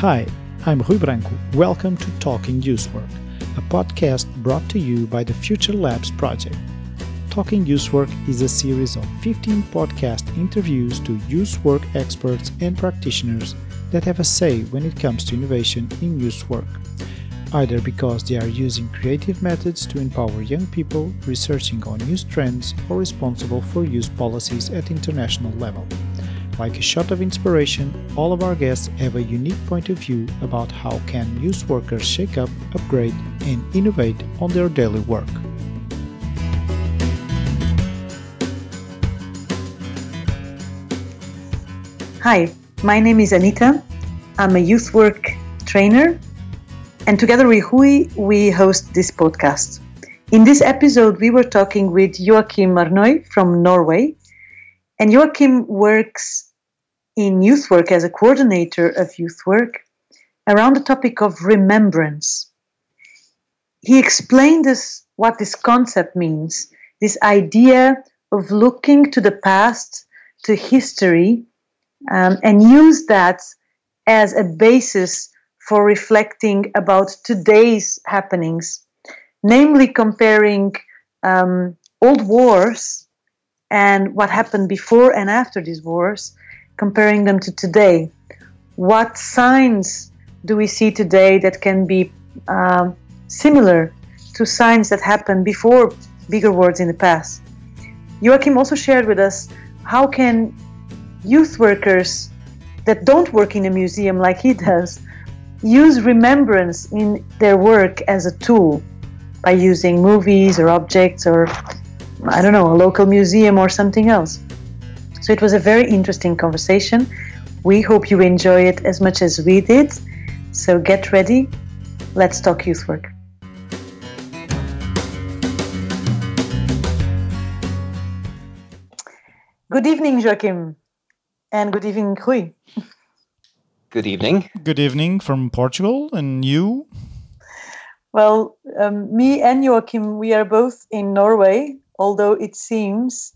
Hi, I'm Rui Branco. Welcome to Talking Youth Work, a podcast brought to you by the Future Labs project. Talking Youth Work is a series of 15 podcast interviews to youth work experts and practitioners that have a say when it comes to innovation in youth work, either because they are using creative methods to empower young people, researching on youth trends, or responsible for youth policies at international level. Like a shot of inspiration, all of our guests have a unique point of view about how can youth workers shake up, upgrade, and innovate on their daily work. Hi, my name is Anita. I'm a youth work trainer, and together with Rui, we host this podcast. In this episode, we were talking with Joachim Marnoy from Norway, and Joachim works in youth work as a coordinator of youth work around the topic of remembrance. He explained us what this concept means this idea of looking to the past, to history, um, and use that as a basis for reflecting about today's happenings, namely comparing um, old wars and what happened before and after these wars, comparing them to today. What signs do we see today that can be um, similar to signs that happened before bigger wars in the past? Joachim also shared with us how can youth workers that don't work in a museum like he does use remembrance in their work as a tool by using movies or objects or I don't know, a local museum or something else. So it was a very interesting conversation. We hope you enjoy it as much as we did. So get ready. Let's talk youth work. Good evening, Joachim. And good evening, Rui. Good evening. Good evening from Portugal, and you? Well, um, me and Joachim, we are both in Norway, although it seems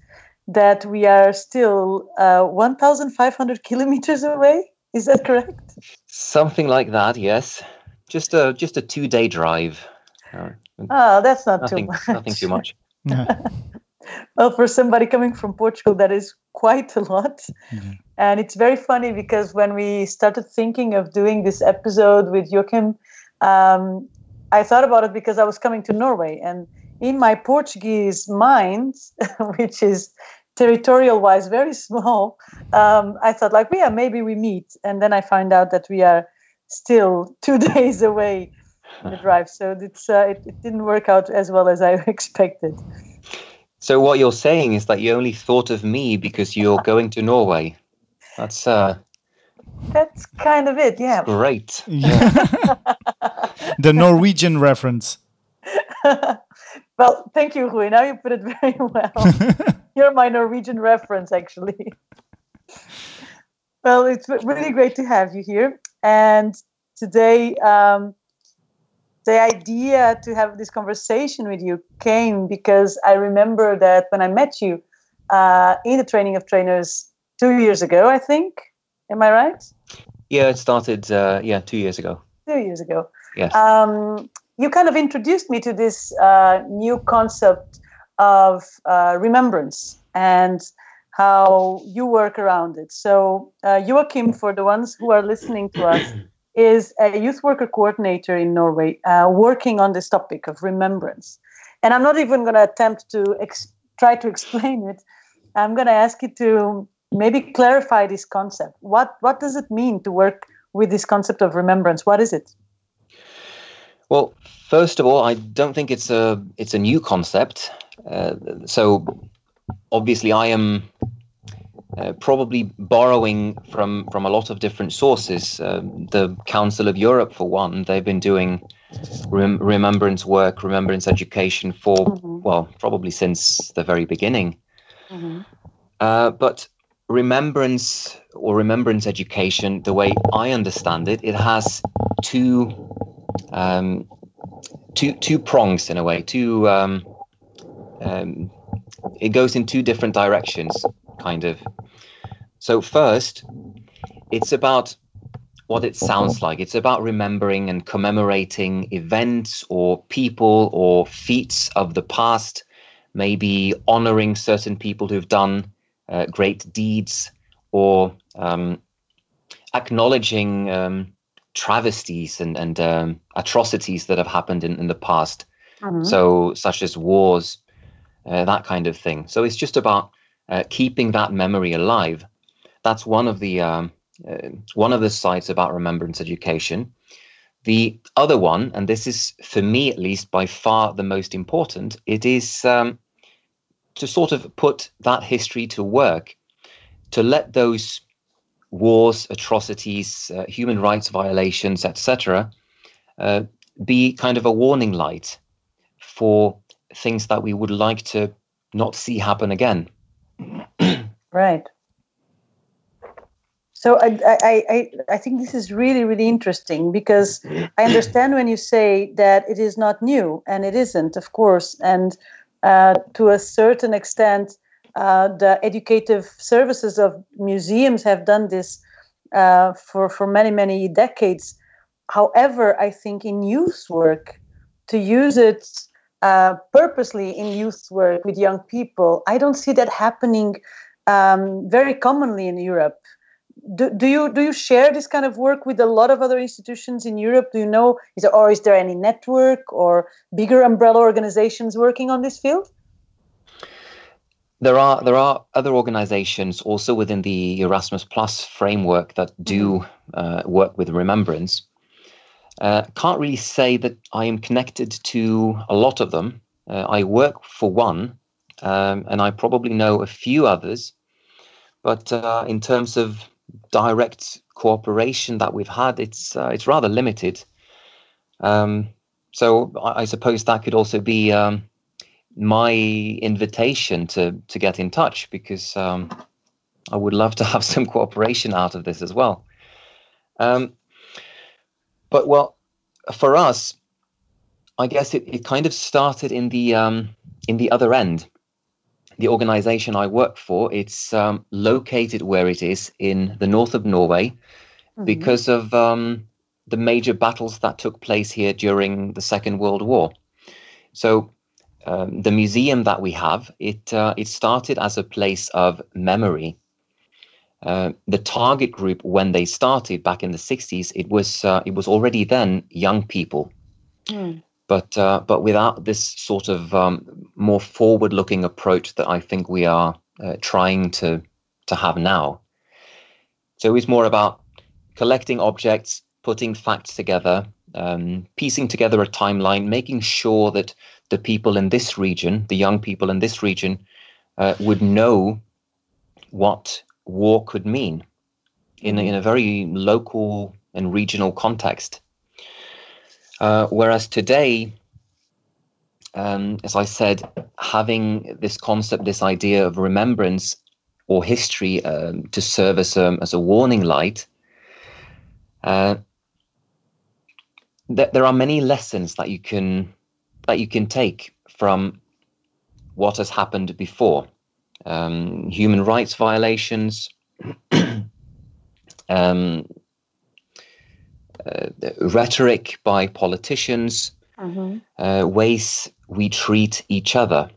that we are still uh, 1,500 kilometers away. Is that correct? Something like that, yes. Just a just a two day drive. Uh, oh, that's not nothing, too much. Nothing too much. well, for somebody coming from Portugal, that is quite a lot. Mm-hmm. And it's very funny because when we started thinking of doing this episode with Joachim, um, I thought about it because I was coming to Norway. And in my Portuguese mind, which is territorial wise very small, um, I thought, like, yeah, maybe we meet. And then I find out that we are still two days away in the drive. So it's, uh, it, it didn't work out as well as I expected. So what you're saying is that you only thought of me because you're going to Norway. That's uh That's kind of it, yeah. Great. Yeah. the Norwegian reference. Well, thank you, Rui. Now you put it very well. You're my Norwegian reference, actually. well, it's really great to have you here. And today, um, the idea to have this conversation with you came because I remember that when I met you uh, in the training of trainers two years ago, I think. Am I right? Yeah, it started. Uh, yeah, two years ago. Two years ago. Yes. Um, you kind of introduced me to this uh, new concept of uh, remembrance and how you work around it. So, uh, Joachim, for the ones who are listening to us, is a youth worker coordinator in Norway uh, working on this topic of remembrance. And I'm not even going to attempt to ex- try to explain it. I'm going to ask you to maybe clarify this concept. What what does it mean to work with this concept of remembrance? What is it? Well, first of all, I don't think it's a it's a new concept. Uh, so obviously, I am uh, probably borrowing from from a lot of different sources. Uh, the Council of Europe, for one, they've been doing rem- remembrance work, remembrance education for mm-hmm. well, probably since the very beginning. Mm-hmm. Uh, but remembrance or remembrance education, the way I understand it, it has two um, two two prongs in a way. Two um, um, it goes in two different directions, kind of. So first, it's about what it sounds like. It's about remembering and commemorating events or people or feats of the past, maybe honoring certain people who've done uh, great deeds or um, acknowledging um, travesties and, and um, atrocities that have happened in, in the past. Mm-hmm. So, such as wars, uh, that kind of thing. So, it's just about uh, keeping that memory alive. That's one of the um, uh, one of the sites about remembrance education. The other one, and this is for me at least by far the most important, it is um, to sort of put that history to work, to let those wars, atrocities, uh, human rights violations, etc., uh, be kind of a warning light for things that we would like to not see happen again. right. So I, I, I, I think this is really, really interesting because I understand when you say that it is not new, and it isn't, of course. And uh, to a certain extent, uh, the educative services of museums have done this uh, for, for many, many decades. However, I think in youth work, to use it uh, purposely in youth work with young people, I don't see that happening um, very commonly in Europe do, do you do you share this kind of work with a lot of other institutions in Europe? Do you know is there or is there any network or bigger umbrella organizations working on this field? There are there are other organizations also within the Erasmus Plus framework that do mm-hmm. uh, work with remembrance. Uh, can't really say that I am connected to a lot of them. Uh, I work for one, um, and I probably know a few others. But uh, in terms of direct cooperation that we've had, it's uh, it's rather limited. Um, so I, I, suppose that could also be um, my invitation to to get in touch because um, I would love to have some cooperation out of this as well. Um, but well, for us, I guess it, it kind of started in the um, in the other end the organization I work for, it's um, located where it is in the north of Norway mm-hmm. because of um, the major battles that took place here during the Second World War. So um, the museum that we have, it uh, it started as a place of memory. Uh, the target group when they started back in the 60s, it was uh, it was already then young people. Mm but uh, but without this sort of um, more forward-looking approach that I think we are uh, trying to to have now. So it's more about collecting objects, putting facts together, um, piecing together a timeline, making sure that the people in this region, the young people in this region, uh, would know what war could mean in a, in a very local and regional context. Uh, whereas today, um, as I said, having this concept, this idea of remembrance or history um, to serve as a, as a warning light, uh, th- there are many lessons that you can that you can take from what has happened before. Um, human rights violations, um, uh, rhetoric by politicians, mm-hmm. uh, ways we treat each other,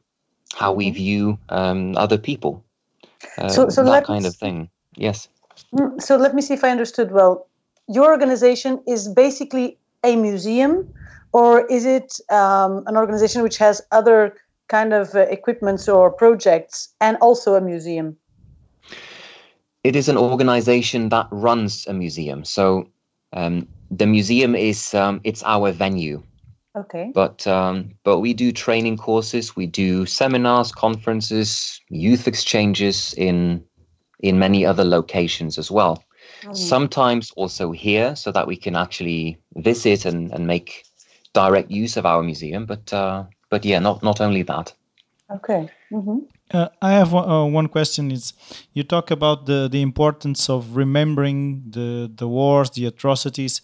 how we mm-hmm. view um, other people, uh, so, so that kind of thing. Yes. Mm, so let me see if I understood well. Your organization is basically a museum, or is it um, an organization which has other kind of uh, equipments or projects and also a museum? It is an organization that runs a museum. So um, the museum is um, it's our venue. Okay. But um, but we do training courses, we do seminars, conferences, youth exchanges in in many other locations as well. Mm. Sometimes also here, so that we can actually visit and, and make direct use of our museum. But uh, but yeah, not not only that. Okay. Mm-hmm. Uh, I have one, uh, one question. Is you talk about the the importance of remembering the the wars, the atrocities,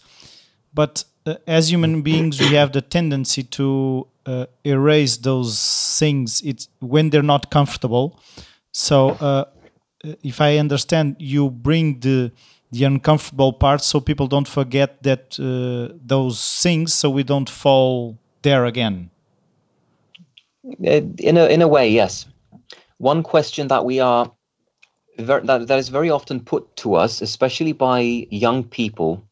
but uh, as human beings, we have the tendency to uh, erase those things. It's when they're not comfortable. So, uh, if I understand, you bring the the uncomfortable parts so people don't forget that uh, those things so we don't fall there again. Uh, in a in a way yes. One question that we are that, that is very often put to us especially by young people.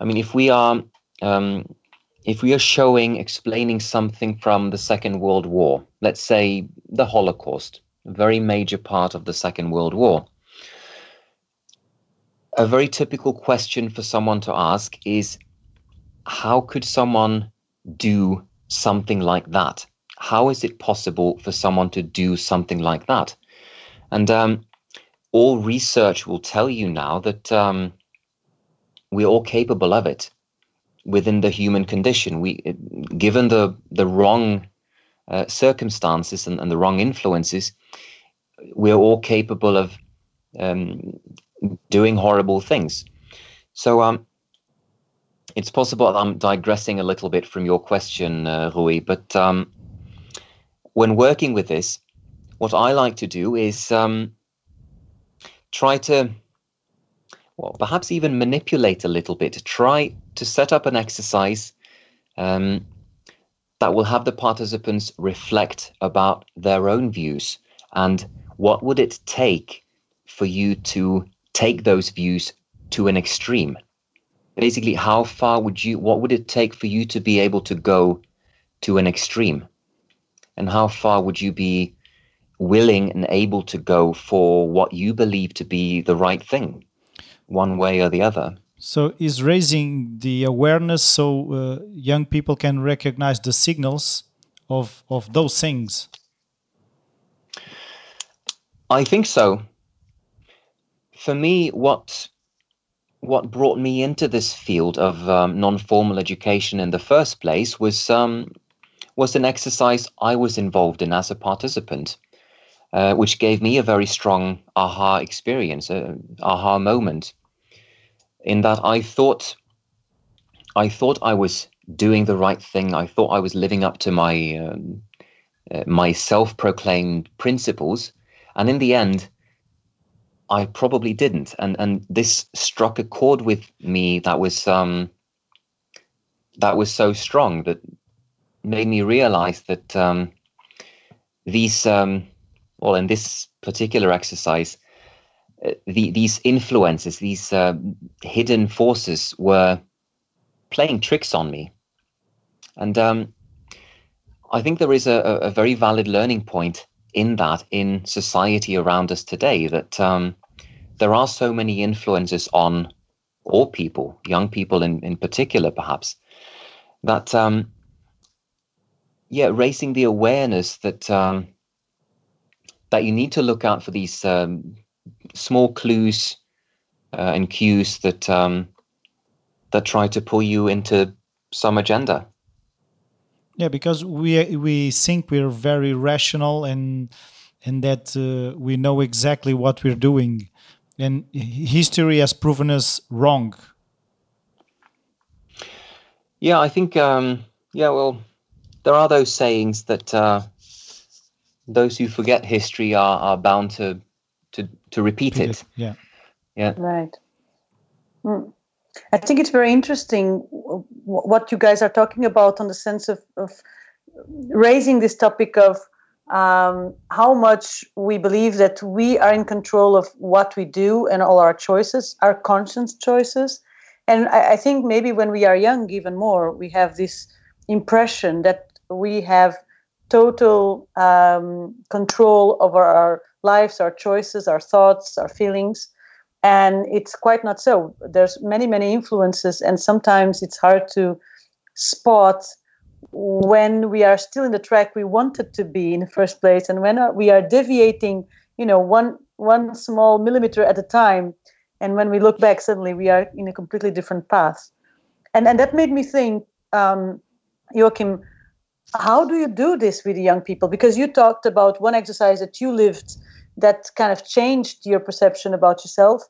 I mean if we are um, if we are showing explaining something from the second world war let's say the holocaust a very major part of the second world war a very typical question for someone to ask is how could someone do something like that? How is it possible for someone to do something like that? And um, all research will tell you now that um, we're all capable of it within the human condition. We, given the the wrong uh, circumstances and, and, the wrong influences, we're all capable of um, doing horrible things. So um, it's possible I'm digressing a little bit from your question, uh, Rui, but um, when working with this, what I like to do is um, try to, well, perhaps even manipulate a little bit, try to set up an exercise um, that will have the participants reflect about their own views and what would it take for you to take those views to an extreme. Basically, how far would you, what would it take for you to be able to go to an extreme? And how far would you be willing and able to go for what you believe to be the right thing, one way or the other? So, is raising the awareness so uh, young people can recognize the signals of, of those things? I think so for me, what what brought me into this field of um, non-formal education in the first place was um, was an exercise I was involved in as a participant, uh, which gave me a very strong aha experience, aha moment, in that I thought I thought I was doing the right thing. I thought I was living up to my um, uh, my self-proclaimed principles, and in the end, I probably didn't, and and this struck a chord with me that was um, that was so strong that made me realize that um, these um, well in this particular exercise uh, the, these influences these uh, hidden forces were playing tricks on me. And um, i think there is a, a very valid learning point in that in society around us today that um, there are so many influences on all people, young people in, in particular, perhaps, that um, yeah, raising the awareness that um, that you need to look out for these um, small clues uh, and cues that um, that try to pull you into some agenda. Yeah, because we we think we're very rational and and that uh, we know exactly what we're doing and history has proven us wrong. Yeah, I think. Um, yeah, well, there are those sayings that uh, those who forget history are, are bound to to to repeat, repeat it. it. Yeah, yeah, right. Mm. I think it's very interesting what you guys are talking about on the sense of, of raising this topic of um, how much we believe that we are in control of what we do and all our choices, our conscious choices. And I, I think maybe when we are young, even more, we have this impression that we have total um, control over our lives, our choices, our thoughts, our feelings. And it's quite not so. There's many, many influences, and sometimes it's hard to spot when we are still in the track we wanted to be in the first place and when we are deviating you know one one small millimeter at a time and when we look back suddenly we are in a completely different path and and that made me think um, joachim how do you do this with young people because you talked about one exercise that you lived that kind of changed your perception about yourself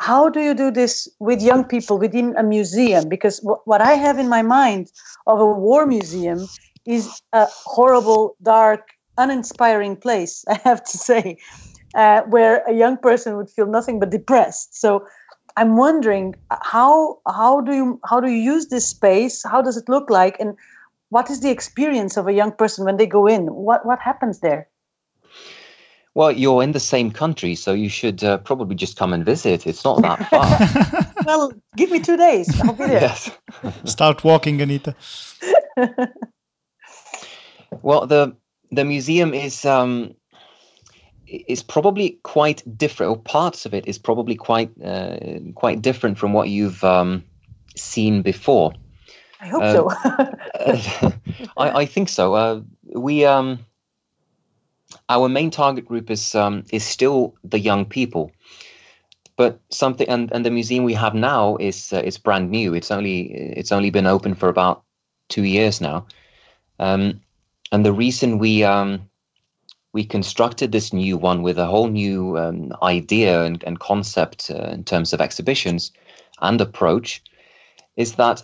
how do you do this with young people within a museum? Because w- what I have in my mind of a war museum is a horrible, dark, uninspiring place, I have to say, uh, where a young person would feel nothing but depressed. So, I'm wondering how how do you how do you use this space? How does it look like, and what is the experience of a young person when they go in? What what happens there? Well, you're in the same country, so you should uh, probably just come and visit. It's not that far. well, give me two days. I'll be there. Yes. Start walking, Anita. well, the the museum is um, is probably quite different, or parts of it is probably quite uh, quite different from what you've um, seen before. I hope uh, so. I, I, think so. Uh, we um, our main target group is um, is still the young people, but something and, and the museum we have now is uh, is brand new. It's only it's only been open for about two years now, um, and the reason we um, we constructed this new one with a whole new um, idea and, and concept uh, in terms of exhibitions and approach is that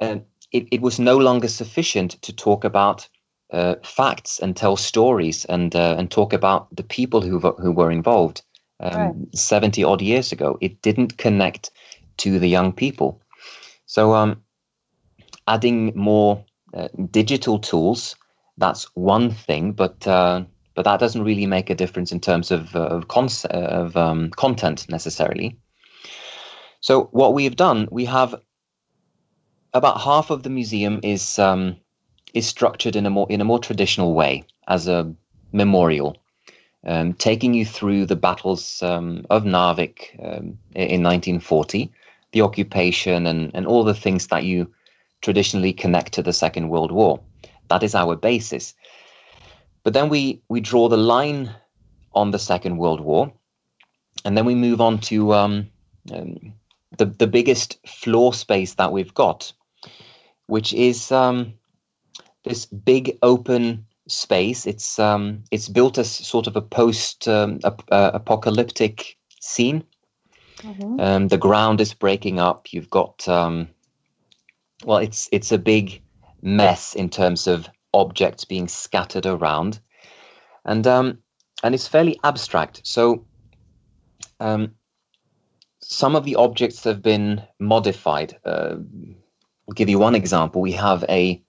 uh, it, it was no longer sufficient to talk about uh, facts and tell stories and uh, and talk about the people who who were involved um, right. 70 odd years ago. It didn't connect to the young people. So um, adding more uh, digital tools, that's one thing, but uh, but that doesn't really make a difference in terms of uh, of, con- of um, content necessarily. So what we've done, we have about half of the museum is um, is structured in a more in a more traditional way as a memorial, um, taking you through the battles um, of Narvik um, in 1940, the occupation, and and all the things that you traditionally connect to the Second World War. That is our basis. But then we we draw the line on the Second World War, and then we move on to um, um, the the biggest floor space that we've got, which is um, this big open space. It's um, it's built as sort of a post um, ap- uh, apocalyptic scene. Mm-hmm. Um, the ground is breaking up. You've got um, well, it's it's a big mess in terms of objects being scattered around, and um, and it's fairly abstract. So um, some of the objects have been modified. Uh, I'll give you one example. We have a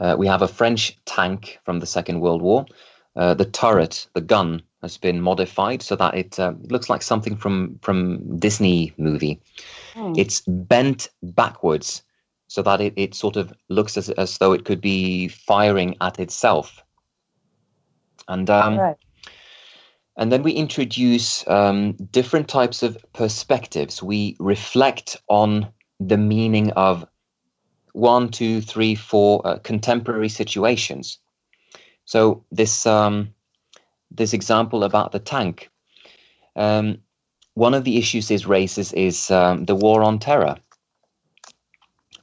uh, we have a French tank from the Second World War. Uh, the turret, the gun, has been modified so that it uh, looks like something from from Disney movie. Hmm. It's bent backwards so that it, it sort of looks as, as though it could be firing at itself. And um, right. and then we introduce um, different types of perspectives. We reflect on the meaning of one, two, three, four uh, contemporary situations. So this um, this example about the tank. Um, one of the issues is raises is um, the war on terror.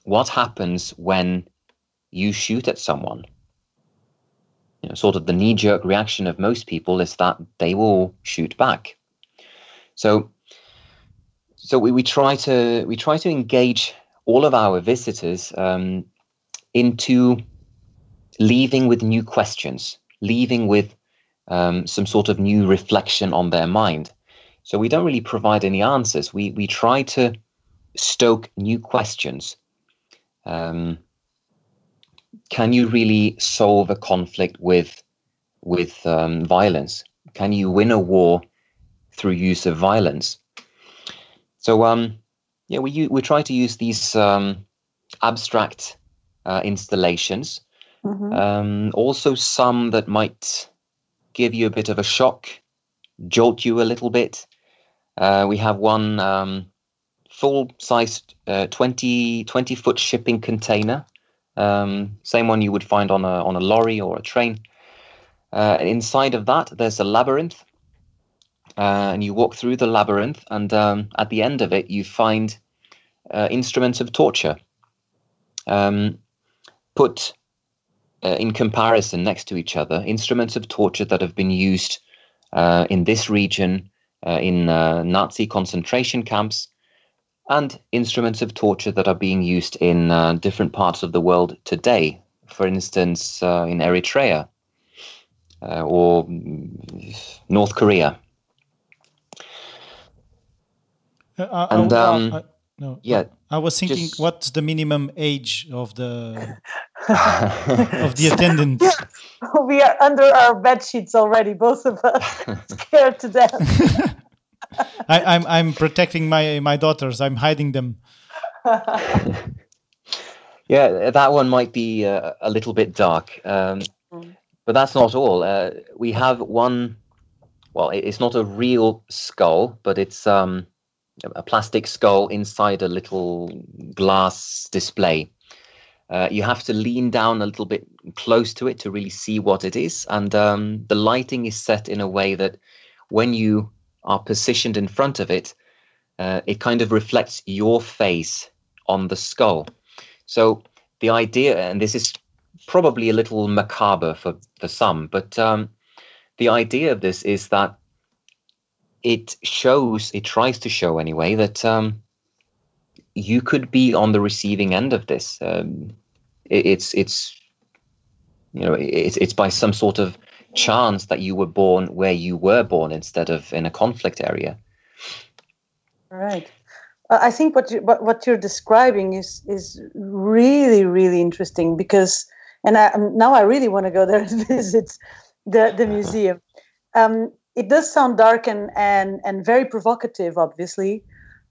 What happens when you shoot at someone? You know, sort of the knee-jerk reaction of most people is that they will shoot back. So, so we, we try to we try to engage all of our visitors um, into leaving with new questions, leaving with um, some sort of new reflection on their mind. So we don't really provide any answers. We we try to stoke new questions. Um, can you really solve a conflict with with um, violence? Can you win a war through use of violence? So um, yeah, we we try to use these um, abstract uh, installations. Mm-hmm. Um, also, some that might give you a bit of a shock, jolt you a little bit. Uh, we have one um, full-sized uh, 20, 20 foot shipping container, um, same one you would find on a on a lorry or a train. Uh, inside of that, there's a labyrinth uh, and you walk through the labyrinth, and um, at the end of it, you find uh, instruments of torture. Um, put uh, in comparison next to each other, instruments of torture that have been used uh, in this region uh, in uh, Nazi concentration camps, and instruments of torture that are being used in different parts of the world today. For instance, in Eritrea or North Korea. Uh, and uh, um, uh, no, yeah, I was thinking, just- what's the minimum age of the of the attendant? we are under our bed sheets already, both of us, scared to death. I, I'm I'm protecting my my daughters. I'm hiding them. yeah, that one might be uh, a little bit dark, um, Mm. but that's not all. Uh, we have one. Well, it- it's not a real skull, but it's um, a plastic skull inside a little glass display. Uh, you have to lean down a little bit close to it to really see what it is, and um, the lighting is set in a way that when you are positioned in front of it, uh, it kind of reflects your face on the skull. So the idea, and this is probably a little macabre for, for some, but um, the idea of this is that it shows, it tries to show anyway, that um, you could be on the receiving end of this. Um, it, it's it's you know it's it's by some sort of chance that you were born where you were born instead of in a conflict area. Right. Uh, I think what you what, what you're describing is is really really interesting because and I, now I really want to go there and visit the the museum. Um, it does sound dark and and and very provocative, obviously,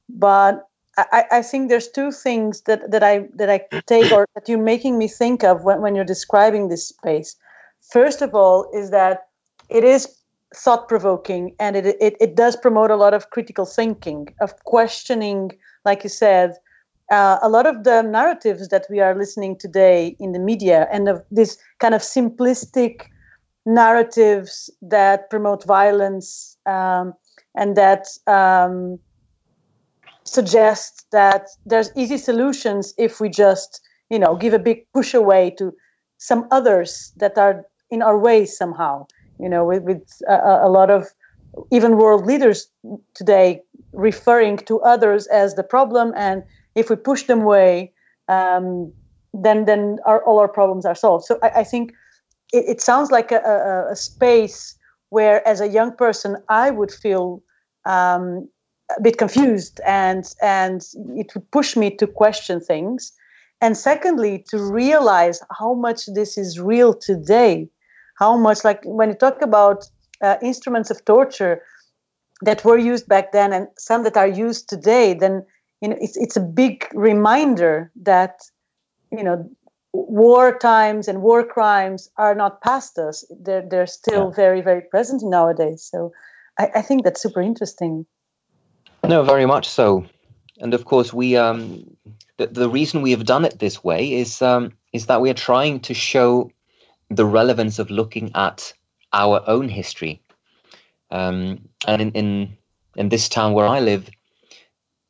but I, I think there's two things that that I that I take or that you're making me think of when, when you're describing this space. First of all, is that it is thought provoking and it, it it does promote a lot of critical thinking of questioning like you said uh, a lot of the narratives that we are listening today in the media and of this kind of simplistic narratives that promote violence um, and that um, suggest that there's easy solutions if we just you know give a big push away to some others that are in our way somehow. You know with, with a, a lot of even world leaders today referring to others as the problem and if we push them away um, then then our, all our problems are solved. So i, I think it, it sounds like a, a, a space where as a young person i would feel um, a bit confused and and it would push me to question things. And secondly to realize how much this is real today. How much like when you talk about uh, instruments of torture that were used back then and some that are used today then you know it's it's a big reminder that you know war times and war crimes are not past us they're they're still Yeah. very very present nowadays so I, I think that's super interesting No, very much so. And of course, we um, the, the reason we have done it this way is um, is that we are trying to show the relevance of looking at our own history. Um, and in, in in this town where I live,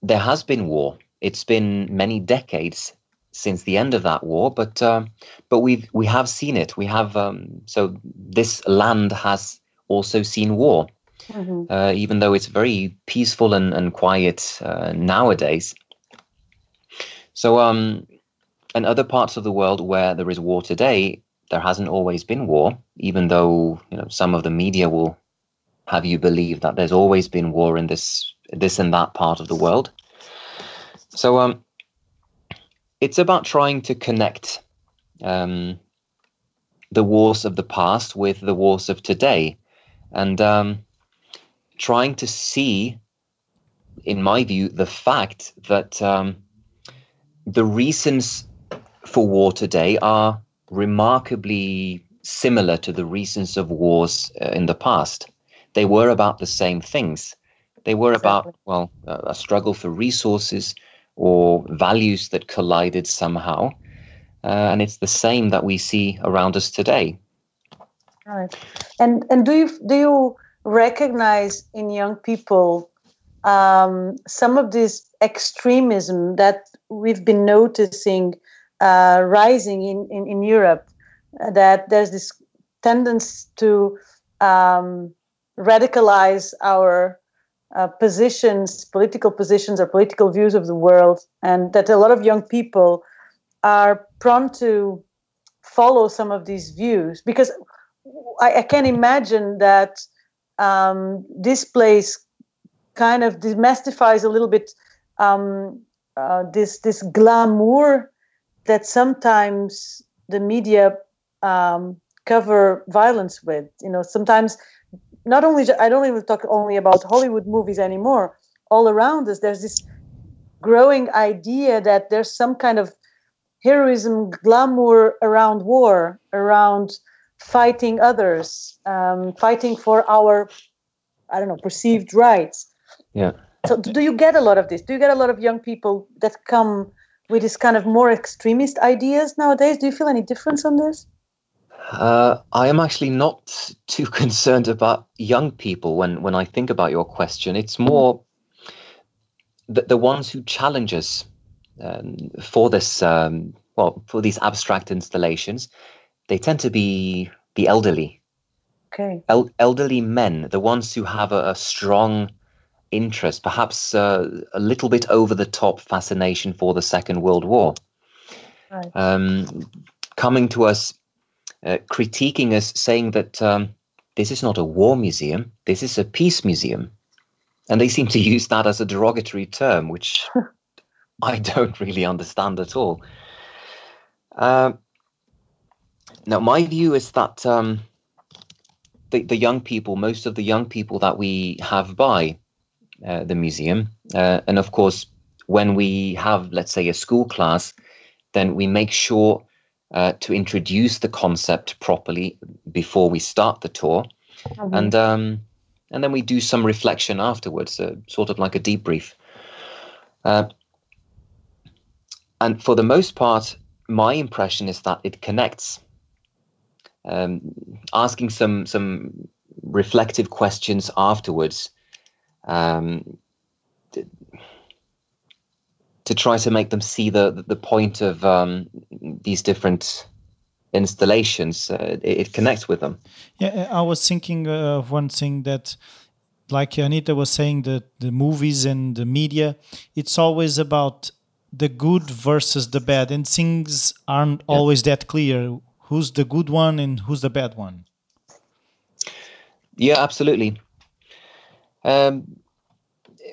there has been war. It's been many decades since the end of that war, but um, but we've we have seen it. We have um, so this land has also seen war Mhm. uh, even though it's very peaceful and, and quiet uh, nowadays. So, um, in other parts of the world where there is war today, there hasn't always been war, even though you know some of the media will have you believe that there's always been war in this this and that part of the world. So, um, it's about trying to connect um, the wars of the past with the wars of today, and um, trying to see, in my view, the fact that um, the reasons for war today are remarkably similar to the reasons of wars uh, in the past. They were about the same things. They were about, well, uh, a struggle for resources or values that collided somehow. Uh, and it's the same that we see around us today. Right. And and do you do you recognize in young people um, some of this extremism that we've been noticing uh, rising in, in, in Europe? uh, that there's this tendency to um, radicalize our uh, positions, political positions, or political views of the world, and that a lot of young people are prone to follow some of these views because I, I can imagine that um, this place kind of demystifies a little bit um, uh, this this glamour that sometimes the media um, cover violence with. You know, sometimes not only I don't even talk only about Hollywood movies anymore. All around us, there's this growing idea that there's some kind of heroism, glamour around war, around fighting others, um, fighting for our, I don't know, perceived rights. Yeah. So, do you get a lot of this? Do you get a lot of young people that come with this kind of more extremist ideas nowadays? Do you feel any difference on this? Uh, I am actually not too concerned about young people when, when I think about your question. It's more the, the ones who challenge us um, for this, um, well, for these abstract installations. They tend to be the elderly. Okay. El- elderly men, the ones who have a, a strong interest, perhaps uh, a little bit over the top fascination for the Second World War. Right. Um, coming to us, uh, critiquing us, saying that um, this is not a war museum, this is a peace museum. And they seem to use that as a derogatory term, which I don't really understand at all. Uh, now, my view is that um, the, the young people, most of the young people that we have by uh, the museum, uh, and of course, when we have, let's say, a school class, then we make sure uh, to introduce the concept properly before we start the tour, Mhm. and um, and then we do some reflection afterwards, uh, sort of like a debrief. Uh, and for the most part, my impression is that it connects. Um, asking some some reflective questions afterwards um, to try to make them see the the point of um, these different installations. Uh, it, it connects with them. Yeah, I was thinking uh, of one thing that, like Anita was saying, that the movies and the media, it's always about the good versus the bad, and things aren't always that clear. Who's the good one and who's the bad one? Yeah, absolutely. Um,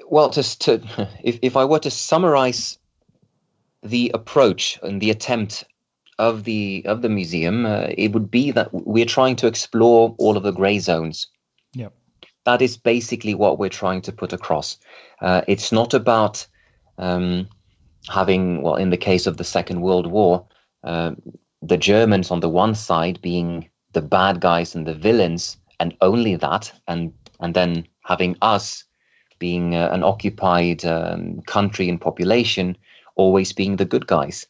well, just to if if I were to summarize the approach and the attempt of the of the museum, uh, it would be that we're trying to explore all of the gray zones. Yeah. That is basically what we're trying to put across. Uh, it's not about um, having, well, in the case of the Second World War, uh, the Germans on the one side being the bad guys and the villains, and only that, and and then having us being uh, an occupied um, country and population always being the good guys.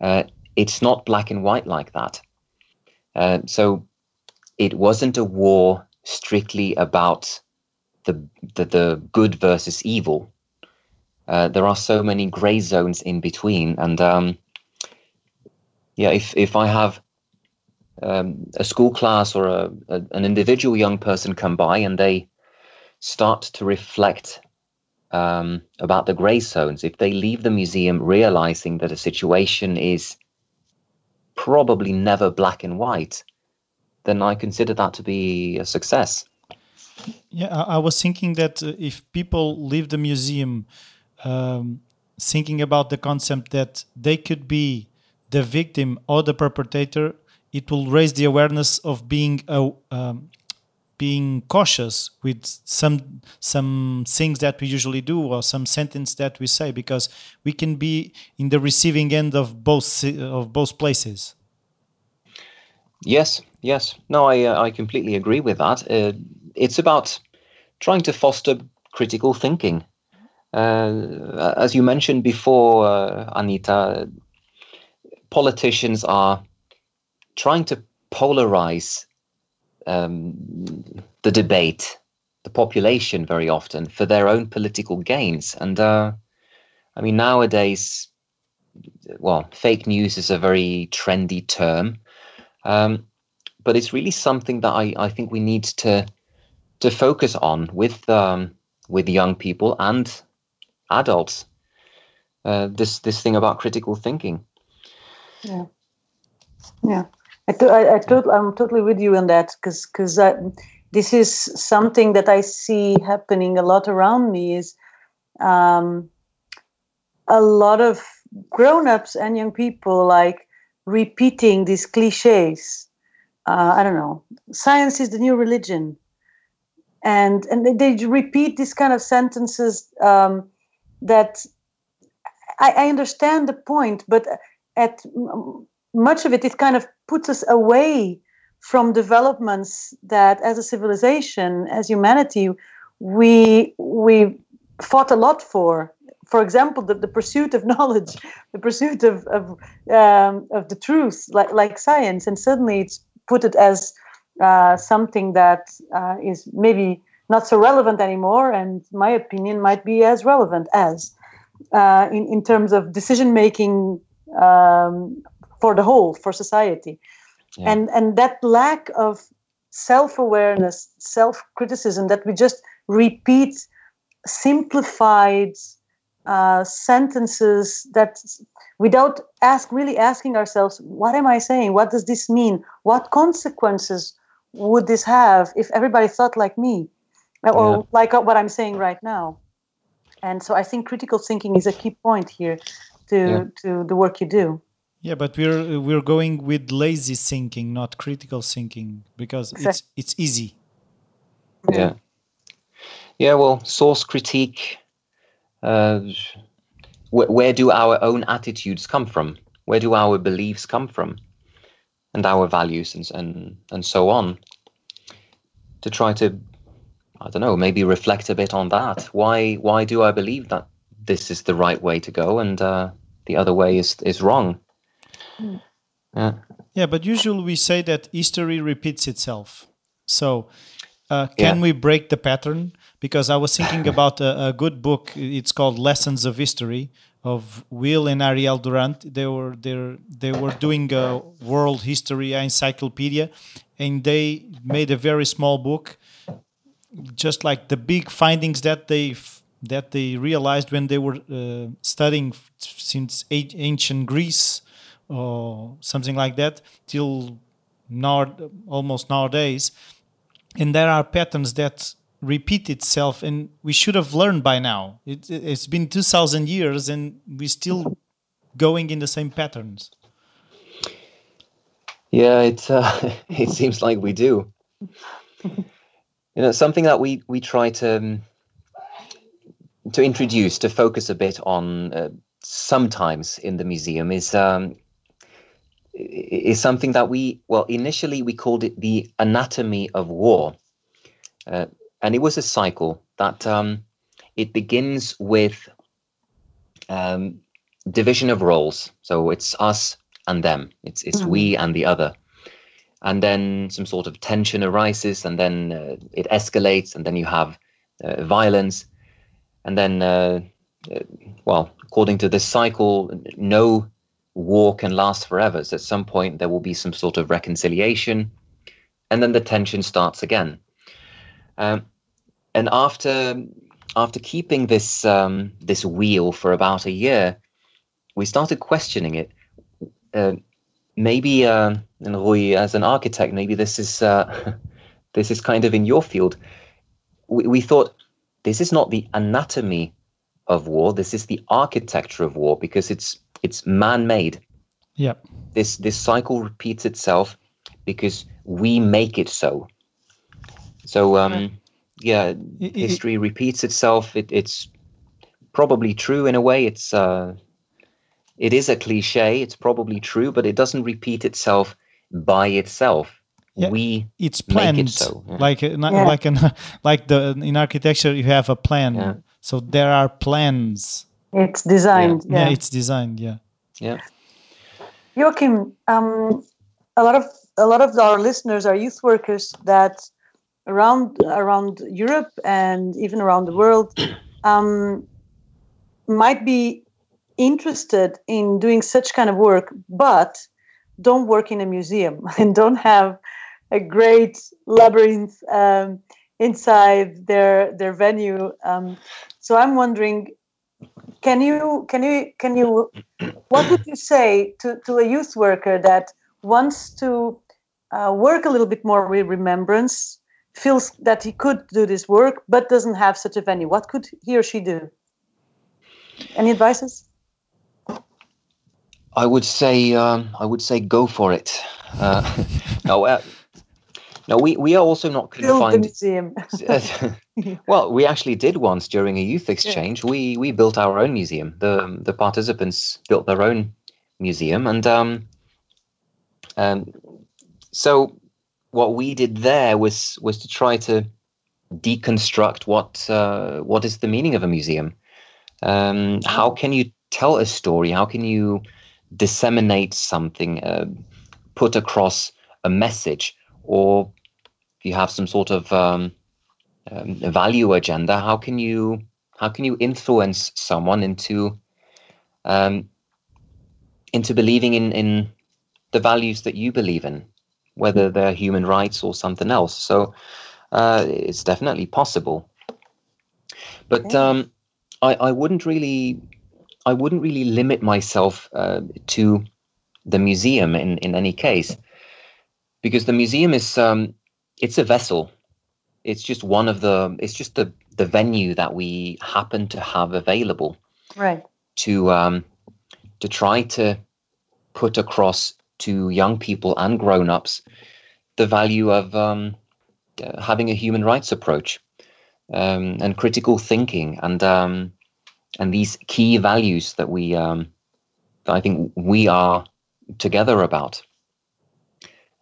Uh, it's not black and white like that. Uh, so it wasn't a war strictly about the the, the good versus evil. Uh, there are so many gray zones in between, and um, yeah, if if I have um, a school class or a, a, an individual young person come by and they start to reflect um, about the gray zones, if they leave the museum realizing that a situation is probably never black and white, then I consider that to be a success. Yeah, I, was thinking that uh, if people leave the museum um, thinking about the concept that they could be the victim or the perpetrator, it will raise the awareness of being a, um, being cautious with some some things that we usually do or some sentence that we say because we can be in the receiving end of both of both places. Yes, yes. No, I uh, I completely agree with that. Uh, it's about trying to foster critical thinking. Uh, as you mentioned before, uh, Anita, politicians are trying to polarize um, the debate, the population, very often for their own political gains. And uh, I mean, nowadays, well, fake news is a very trendy term. Um, but it's really something that I, I think we need to to focus on with um, with young people and adults. Uh, this this thing about critical thinking. Yeah, yeah. I, to, I, I tot- I'm totally with you on that because because this is something that I see happening a lot around me. Is um, a lot of grown-ups and young people like repeating these cliches. Uh, I don't know. Science is the new religion, and and they, they repeat these kind of sentences um, that I, I understand the point, but at much of it, it kind of puts us away from developments that, as a civilization, as humanity, we we fought a lot for. For example, the, the pursuit of knowledge, the pursuit of of, um, of the truth, like like science, and suddenly it's put it as uh, something that uh, is maybe not so relevant anymore, and my opinion might be as relevant as uh, in in terms of decision making um, for the whole for society yeah. and and that lack of self-awareness self-criticism that we just repeat simplified uh, sentences that without ask really asking ourselves what am i saying what does this mean what consequences would this have if everybody thought like me or yeah. like what i'm saying right now and so i think critical thinking is a key point here to yeah. to the work you do yeah, but we're we're going with lazy thinking, not critical thinking, because it's it's easy. Yeah, yeah. Well, source critique. Uh, wh- where do our own attitudes come from? Where do our beliefs come from, and our values, and and and so on? To try to, I don't know, maybe reflect a bit on that. Why why do I believe that this is the right way to go, and uh, the other way is is wrong? Yeah. Yeah, but usually we say that history repeats itself. So, uh, can yeah. we break the pattern? Because I was thinking about a, a, good book. It's called Lessons of History of Will and Ariel Durant. They were they they were doing a world history encyclopedia, and they made a very small book, just like the big findings that they that they realized when they were uh, studying since ancient Greece or something like that till now almost nowadays. And there are patterns that repeat itself and we should have learned by now. It, has been 2000 years and we're still going in the same patterns. Yeah it uh, it seems like we do. You know something that we we try to um, to introduce to focus a bit on uh, sometimes in the museum is um, is something that we well initially we called it the anatomy of war. Uh, and it was a cycle that um, it begins with um, division of roles. So it's us and them. It's it's mm-hmm. we and the other. And then some sort of tension arises and then uh, it escalates and then you have uh, violence. And then uh, uh, well according to this cycle no war can last forever. So at some point there will be some sort of reconciliation, and then the tension starts again. Um, and after after keeping this um, this wheel for about a year, we started questioning it. Uh, maybe, uh, and Rui, as an architect, maybe this is uh, this is kind of in your field. We, we thought this is not the anatomy of war. This is the architecture of war because it's it's man-made. Yeah. This this cycle repeats itself because we make it so. So um, yeah, it, history it, repeats itself. It, it's probably true in a way. It's uh, it is a cliche. It's probably true, but it doesn't repeat itself by itself. Yeah, we it's planned it so. yeah. like uh, yeah. like an like the in architecture you have a plan yeah. so there are plans it's designed. Yeah, yeah. it's designed. Yeah. Yeah. Joachim, um, a lot of a lot of our listeners are youth workers that around around Europe and even around the world um, might be interested in doing such kind of work, but don't work in a museum and don't have a great labyrinth um, inside their their venue. Um, so I'm wondering, can you can you can you what would you say to, to a youth worker that wants to uh, work a little bit more with remembrance feels that he could do this work but doesn't have such a venue, what could he or she do? Any advices? I would say um, I would say go for it. Uh, no, uh, no, we, we are also not confined. museum. well, we actually did once during a youth exchange. Yeah. We we built our own museum. The the participants built their own museum, and um, um, so what we did there was was to try to deconstruct what uh, what is the meaning of a museum. Um, how can you tell a story? How can you disseminate something, uh, put across a message, or if you have some sort of um, um, value agenda, how can you how can you influence someone into um, into believing in in the values that you believe in, whether they're human rights or something else? So uh, it's definitely possible, but um, I I wouldn't really I wouldn't really limit myself uh, to the museum in, in any case, because the museum is um, it's a vessel. It's just one of the. It's just the the venue that we happen to have available. Right. To um, to try to put across to young people and grown ups the value of um, having a human rights approach um, and critical thinking and um, and these key values that we um, that I think we are together about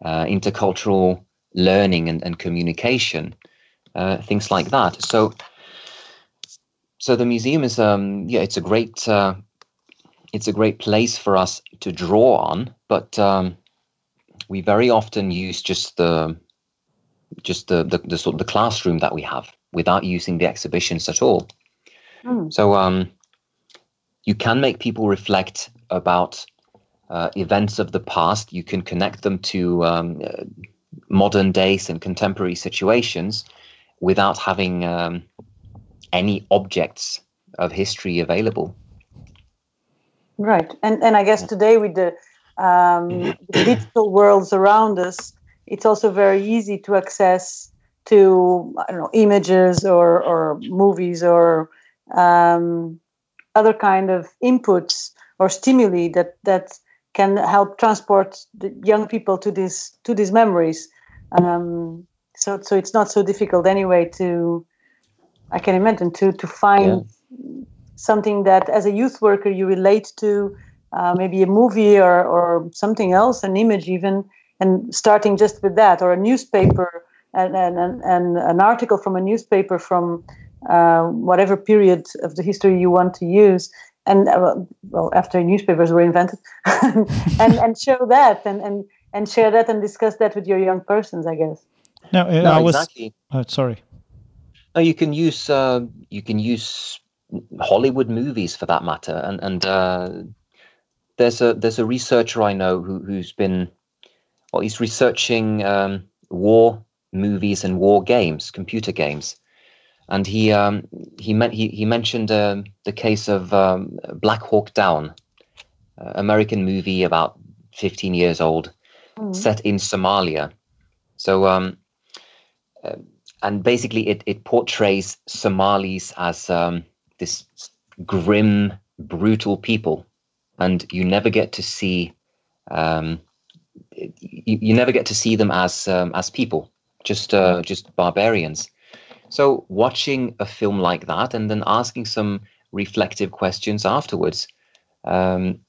uh, intercultural learning and, and communication uh, things like that so so the museum is um yeah it's a great uh, it's a great place for us to draw on but um, we very often use just the just the, the, the sort of the classroom that we have without using the exhibitions at all Mm. So um, you can make people reflect about uh, events of the past. You can connect them to um, uh, modern days and contemporary situations without having um, any objects of history available. Right, and and I guess today with the, um, the digital worlds around us, it's also very easy to access to I don't know images or or movies or um, other kind of inputs or stimuli that that can help transport the young people to these to these memories. Um, so so it's not so difficult anyway to I can imagine to to find yeah. something that as a youth worker you relate to, uh, maybe a movie or or something else, an image even, and starting just with that or a newspaper and and, and, and an article from a newspaper from uh, whatever period of the history you want to use and uh, well after newspapers were invented and and show that and and and share that and discuss that with your young persons i guess. No, uh, no I was exactly. oh, sorry. No you can use uh, you can use hollywood movies for that matter and and uh, there's a there's a researcher i know who, who's been well he's researching um, war movies and war games computer games and he um, he, meant, he he mentioned uh, the case of um, Black Hawk Down, uh, American movie about 15 years old, mm. set in Somalia. So um, uh, and basically it it portrays Somalis as um, this grim, brutal people, and you never get to see um, you, you never get to see them as um, as people, just uh, just barbarians. So watching a film like that and then asking some reflective questions afterwards. Um,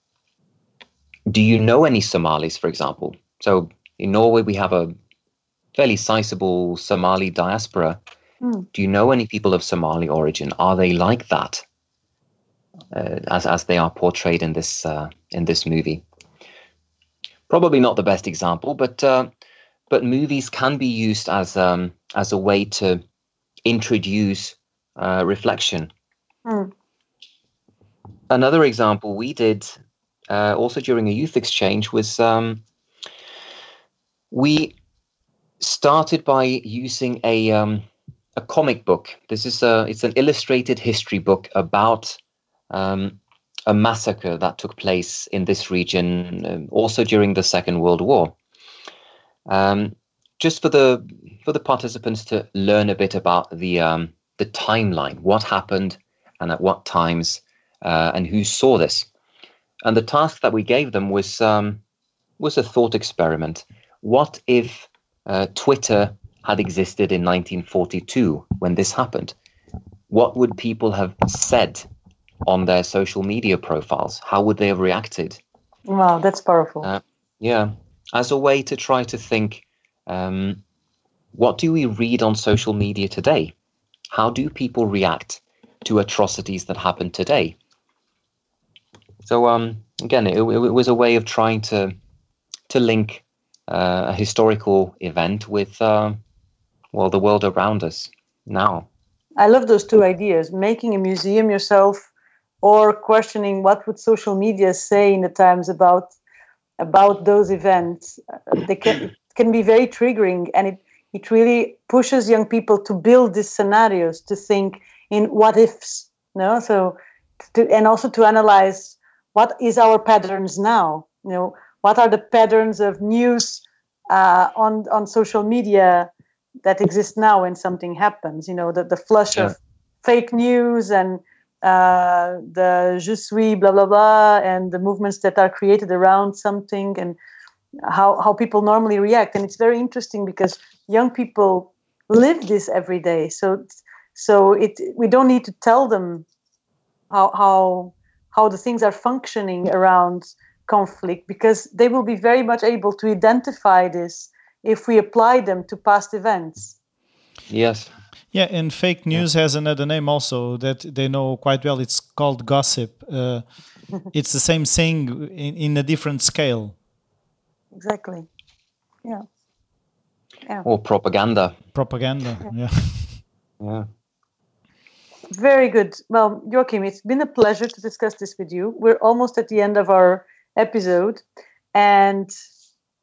do you know any Somalis, for example? So in Norway, we have a fairly sizable Somali diaspora. Mm. Do you know any people of Somali origin? Are they like that, uh, as as they are portrayed in this uh, in this movie? Probably not the best example, but uh, but movies can be used as um, as a way to introduce uh, reflection. Mm. Another example we did uh, also during a youth exchange was um, we started by using a um, a comic book. This is a it's an illustrated history book about um, a massacre that took place in this region, um, also during the Second World War. Um, just for the for the participants to learn a bit about the um, the timeline, what happened, and at what times, uh, and who saw this. And the task that we gave them was um, was a thought experiment. What if uh, Twitter had existed in 1942 when this happened? What would people have said on their social media profiles? How would they have reacted? Wow, that's powerful. Uh, yeah, as a way to try to think um, what do we read on social media today? How do people react to atrocities that happen today? So um, again, it, it, was a way of trying to to link uh, a historical event with uh, well the world around us now. I love those two ideas: making a museum yourself, or questioning what would social media say in the times about about those events. They can can be very triggering and it it really pushes young people to build these scenarios to think in what ifs no so to, and also to analyze what is our patterns now you know what are the patterns of news uh, on on social media that exist now when something happens you know the, the flush yeah. of fake news and uh, the je suis blah blah blah and the movements that are created around something and how how people normally react. And it's very interesting because young people live this every day. So so it we don't need to tell them how how how the things are functioning around conflict because they will be very much able to identify this if we apply them to past events. Yes. Yeah and fake news yeah. has another name also that they know quite well. It's called gossip. Uh, it's the same thing in, in a different scale exactly. Yeah. Yeah. Or propaganda. Propaganda. Yeah. yeah. Very good. Well, Joachim, it's been a pleasure to discuss this with you. We're almost at the end of our episode. And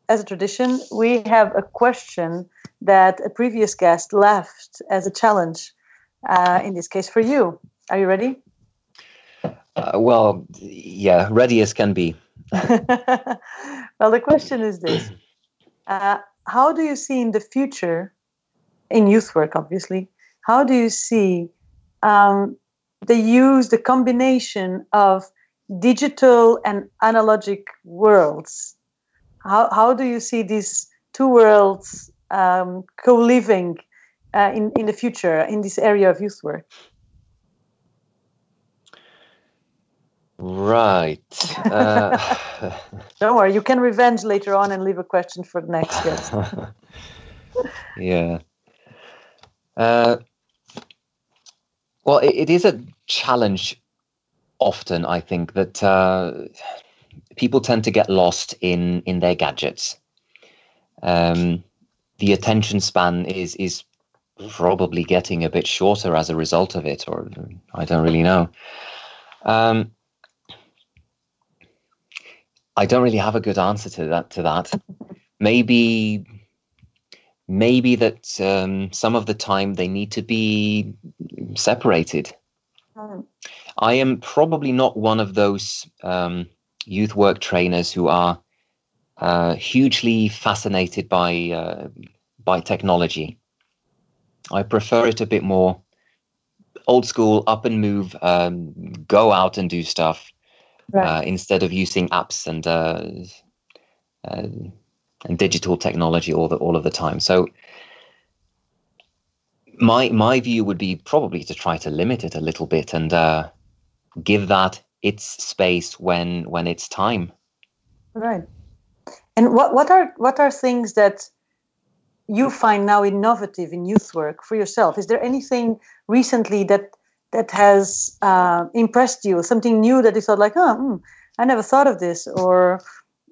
as a tradition, we have a question that a previous guest left as a challenge, uh, in this case for you. Are you ready? Uh, well, yeah, ready as can be. well, the question is this uh, How do you see in the future, in youth work, obviously, how do you see um, the use, the combination of digital and analogic worlds? How, how do you see these two worlds um, co living uh, in, in the future in this area of youth work? Right. Uh, Don't worry, you can revenge later on and leave a question for the next guest. yeah. Uh, well, it, it is a challenge often, I think, that uh, people tend to get lost in, in their gadgets. Um, the attention span is is probably getting a bit shorter as a result of it, or I don't really know. Um, I don't really have a good answer to that. To that, maybe, maybe that um, some of the time they need to be separated. Mm. I am probably not one of those um, youth work trainers who are uh, hugely fascinated by uh, by technology. I prefer it a bit more old school, up and move, um, go out and do stuff right. uh, instead of using apps and uh, uh, and digital technology all the all of the time. So my my view would be probably to try to limit it a little bit and uh, give that its space when when it's time. Right. And what what are what are things that you find now innovative in youth work for yourself? Is there anything recently that that has uh, impressed you, something new that you thought like, oh, hmm, I never thought of this, or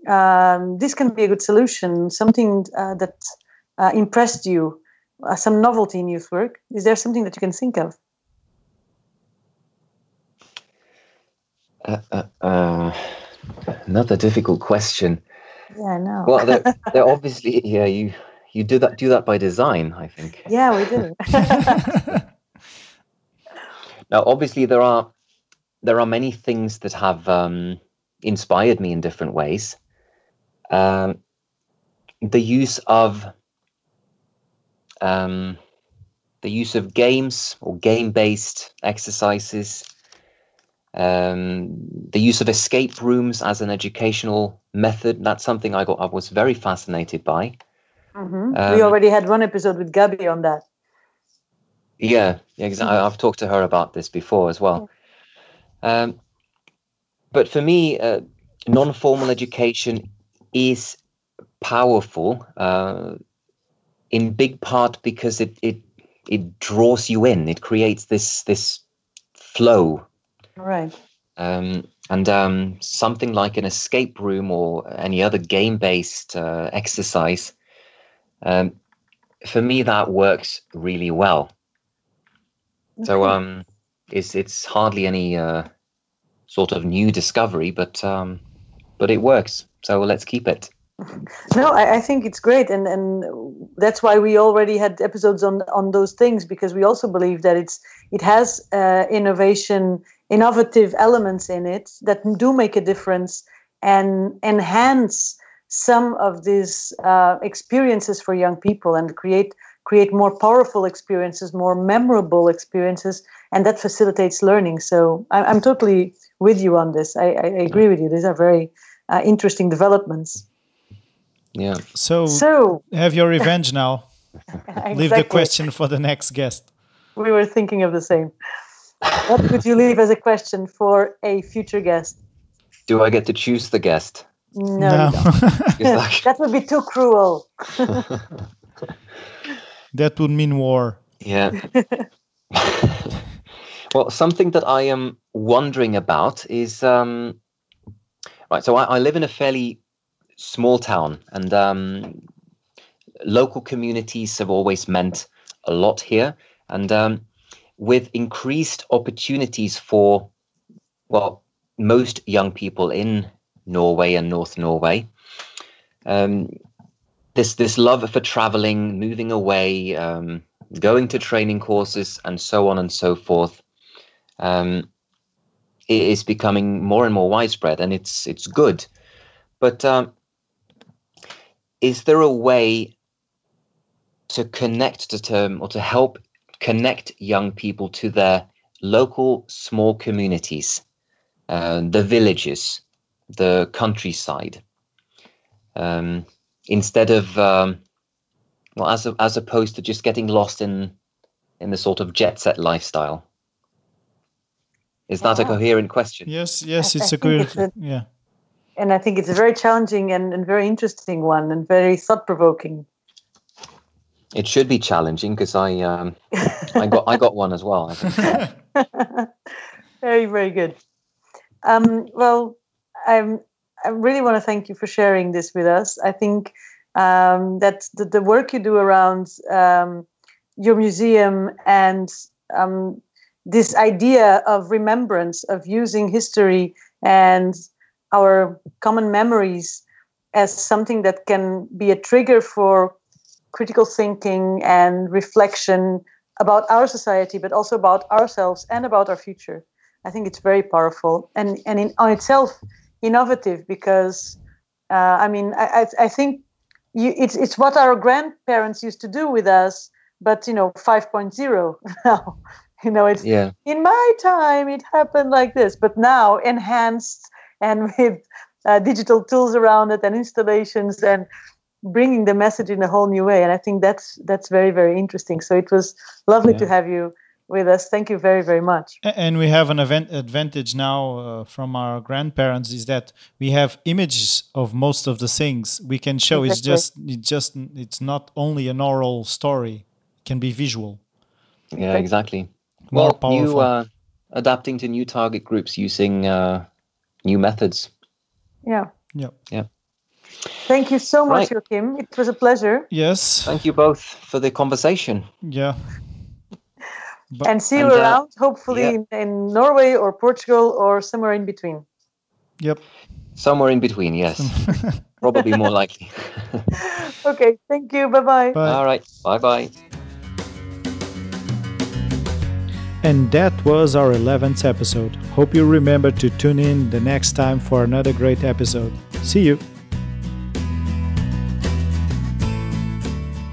um, this can be a good solution, something uh, that uh, impressed you, uh, some novelty in youth work. Is there something that you can think of? Uh, uh, another difficult question. Yeah, I know. Well, they're, they're obviously yeah. You you do that do that by design, I think. Yeah, we do. Now, obviously, there are there are many things that have um, inspired me in different ways. Um, the use of um, the use of games or game-based exercises, um, the use of escape rooms as an educational method. That's something I got. I was very fascinated by. Mm-hmm. Um, we already had one episode with Gabby on that. Yeah, exactly. I've talked to her about this before as well. Um, but for me, uh, non-formal education is powerful uh, in big part because it it it draws you in. It creates this this flow. Right. Um, and um, something like an escape room or any other game-based uh, exercise, um, for me that works really well. So um, it's it's hardly any uh, sort of new discovery, but um, but it works. So let's keep it. No, I, I, think it's great, and and that's why we already had episodes on on those things because we also believe that it's it has uh, innovation, innovative elements in it that do make a difference and enhance some of these uh, experiences for young people and create create more powerful experiences, more memorable experiences, and that facilitates learning. So I, I'm totally with you on this. I, I agree with you. These are very uh, interesting developments. Yeah. So, so have your revenge now. exactly. Leave the question for the next guest. We were thinking of the same. what would you leave as a question for a future guest? Do I get to choose the guest? No. no. that would be too cruel. That would mean war. Yeah. well, something that I am wondering about is um, right. So I, I live in a fairly small town, and um, local communities have always meant a lot here. And um, with increased opportunities for, well, most young people in Norway and North Norway, um, this this love for traveling, moving away, um, going to training courses, and so on and so forth, um, is becoming more and more widespread, and it's it's good. But um, is there a way to connect to term or to help connect young people to their local small communities, uh, the villages, the countryside, um, instead of um, well, as as opposed to just getting lost in in the sort of jet set lifestyle. Is that a coherent question? Yes, yes, it's I a good it's a, yeah and I think it's a very challenging and, and very interesting one and very thought provoking. It should be challenging because I um, I got I got one as well. very very good. Um, well, I'm, I really want to thank you for sharing this with us. I think um, that the, the, work you do around um, your museum and um, this idea of remembrance of using history and our common memories as something that can be a trigger for critical thinking and reflection about our society, but also about ourselves and about our future. I think it's very powerful and and in, on itself innovative because uh, I mean I, I, I think you, it's it's what our grandparents used to do with us, but you know 5.0 now. you know it's yeah. in my time it happened like this, but now enhanced and with uh, digital tools around it and installations and bringing the message in a whole new way and i think that's that's very very interesting so it was lovely yeah. to have you with us thank you very very much and we have an event advantage now uh, from our grandparents is that we have images of most of the things we can show exactly. it's just it just it's not only an oral story it can be visual yeah exactly More well powerful. you uh, adapting to new target groups using uh, new methods. Yeah. Yeah. Yeah. Thank you so much, right. Joachim. It was a pleasure. Yes. Thank you both for the conversation. Yeah. But, and see you and, uh, around, hopefully yeah. in, in, Norway or Portugal or somewhere in between. Yep. Somewhere in between, yes. Probably more likely. okay. Thank you. Bye-bye. Bye. All right. Bye bye. And that was our 11th episode. Hope you remember to tune in the next time for another great episode. See you!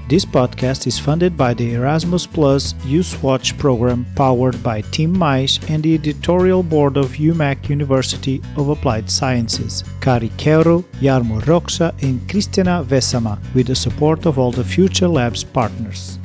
This podcast is funded by the Erasmus Plus Youth Watch program powered by Tim Mais and the editorial board of HUMAK University of Applied Sciences, Kari Keuro, Jarmo Roksa and Kristina Vesama, with the support of all the Future Labs partners.